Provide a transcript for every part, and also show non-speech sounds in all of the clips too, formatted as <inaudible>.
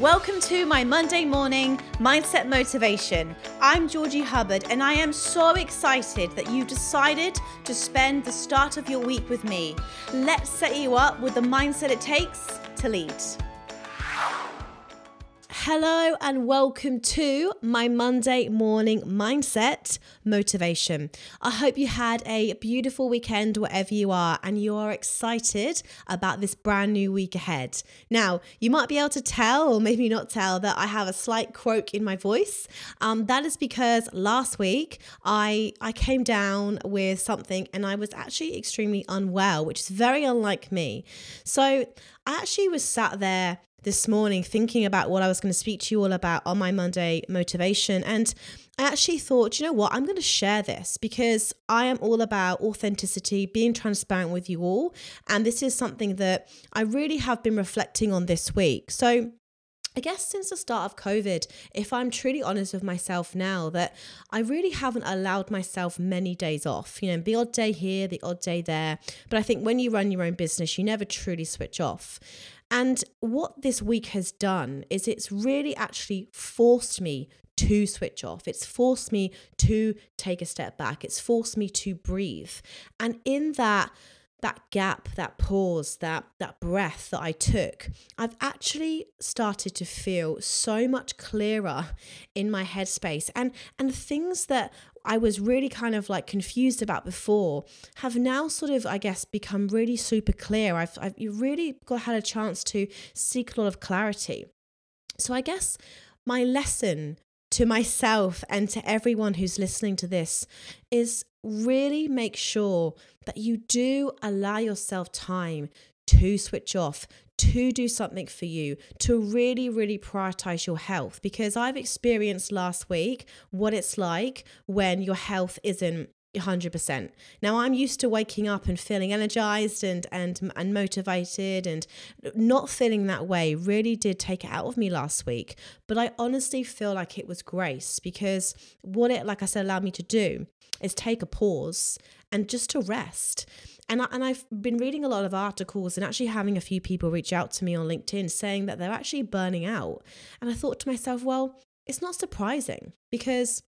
Welcome to my Monday morning mindset motivation. I'm Georgie Hubbard, and I am so excited that you decided to spend the start of your week with me. Let's set you up with the mindset it takes to lead. Hello and welcome to my Monday morning mindset motivation. I hope you had a beautiful weekend wherever you are and you are excited about this brand new week ahead. Now, you might be able to tell, or maybe not tell, that I have a slight croak in my voice. Um, that is because last week I I came down with something and I was actually extremely unwell, which is very unlike me. So I actually was sat there this morning thinking about what I was going to speak to you all about on my Monday motivation. And I actually thought, you know what, I'm going to share this because I am all about authenticity, being transparent with you all. And this is something that I really have been reflecting on this week. So, I guess since the start of COVID, if I'm truly honest with myself now, that I really haven't allowed myself many days off. You know, the odd day here, the odd day there. But I think when you run your own business, you never truly switch off. And what this week has done is it's really actually forced me to switch off. It's forced me to take a step back. It's forced me to breathe. And in that, that gap, that pause, that that breath that I took, I've actually started to feel so much clearer in my headspace and and things that I was really kind of like confused about before have now sort of I guess become really super clear. I've I've really got had a chance to seek a lot of clarity. So I guess my lesson to myself and to everyone who's listening to this is really make sure that you do allow yourself time to switch off, to do something for you, to really, really prioritize your health. Because I've experienced last week what it's like when your health isn't 100%. Now I'm used to waking up and feeling energized and and and motivated and not feeling that way really did take it out of me last week, but I honestly feel like it was grace because what it like I said allowed me to do is take a pause and just to rest. And, I, and I've been reading a lot of articles and actually having a few people reach out to me on LinkedIn saying that they're actually burning out. And I thought to myself, well, it's not surprising because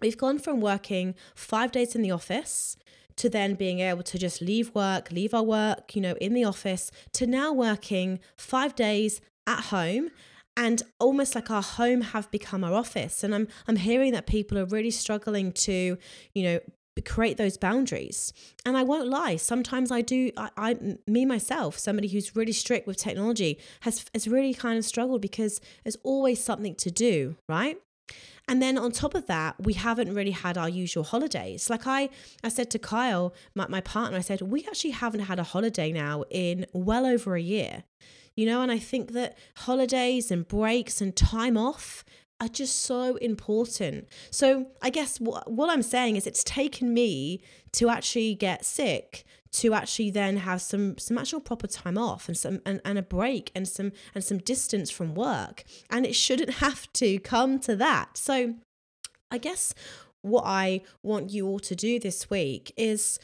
we've gone from working five days in the office to then being able to just leave work, leave our work, you know, in the office, to now working five days at home and almost like our home have become our office and i'm i'm hearing that people are really struggling to you know create those boundaries. And I won't lie, sometimes I do, I, I, me myself, somebody who's really strict with technology, has, has really kind of struggled because there's always something to do, right? And then on top of that, we haven't really had our usual holidays. Like I, I said to Kyle, my, my partner, I said, we actually haven't had a holiday now in well over a year. You know, and I think that holidays and breaks and time off are just so important. So I guess what, what I'm saying is it's taken me to actually get sick to actually then have some some actual proper time off and some and, and a break and some and some distance from work and it shouldn't <laughs> have to come to that so i guess what i want you all to do this week is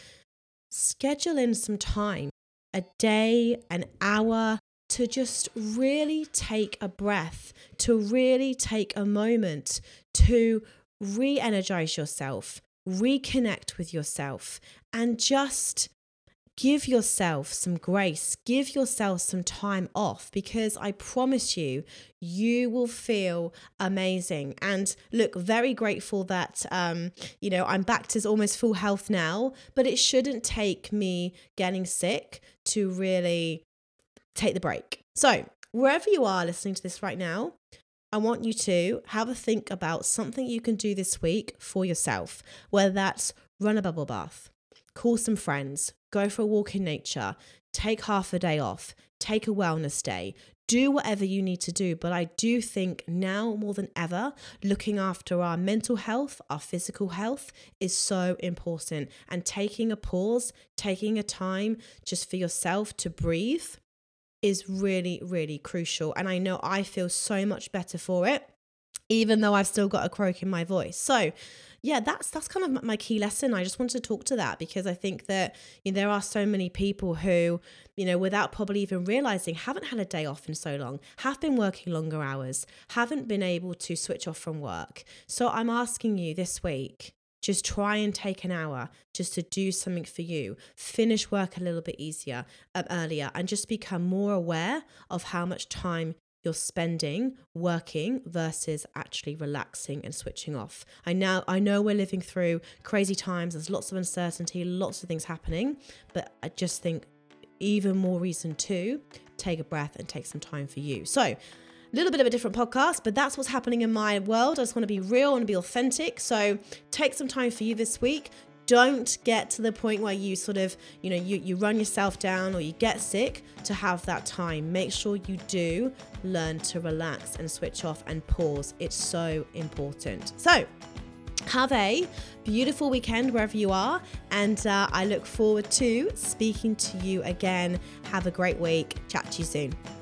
schedule in some time a day an hour to just really take a breath, to really take a moment to re energize yourself, reconnect with yourself, and just give yourself some grace, give yourself some time off because I promise you, you will feel amazing. And look, very grateful that, um, you know, I'm back to almost full health now, but it shouldn't take me getting sick to really take the break. So, wherever you are listening to this right now, I want you to have a think about something you can do this week for yourself, whether that's run a bubble bath, call some friends, go for a walk in nature, take half a day off, take a wellness day, do whatever you need to do. But I do think now more than ever, looking after our mental health, our physical health is so important. And taking a pause, taking a time just for yourself to breathe is really, really crucial. And I know I feel so much better for it. even though I've still got a croak in my voice. So, yeah, that's that's kind of my key lesson. I just wanted to talk to that because I think that you know, there are so many people who, you know, without probably even realizing, haven't had a day off in so long, have been working longer hours, haven't been able to switch off from work. So I'm asking you this week, just try and take an hour just to do something for you. Finish work a little bit easier, um, earlier, and just become more aware of how much time you're spending working versus actually relaxing and switching off. I now I know we're living through crazy times. There's lots of uncertainty, lots of things happening, but I just think even more reason to take a breath and take some time for you. So, little bit of a different podcast, but that's what's happening in my world. I just want to be real and be authentic. So, take some time for you this week don't get to the point where you sort of you know you, you run yourself down or you get sick to have that time make sure you do learn to relax and switch off and pause it's so important so have a beautiful weekend wherever you are, and uh, I look forward to speaking to you again. Have a great week. Chat to you soon.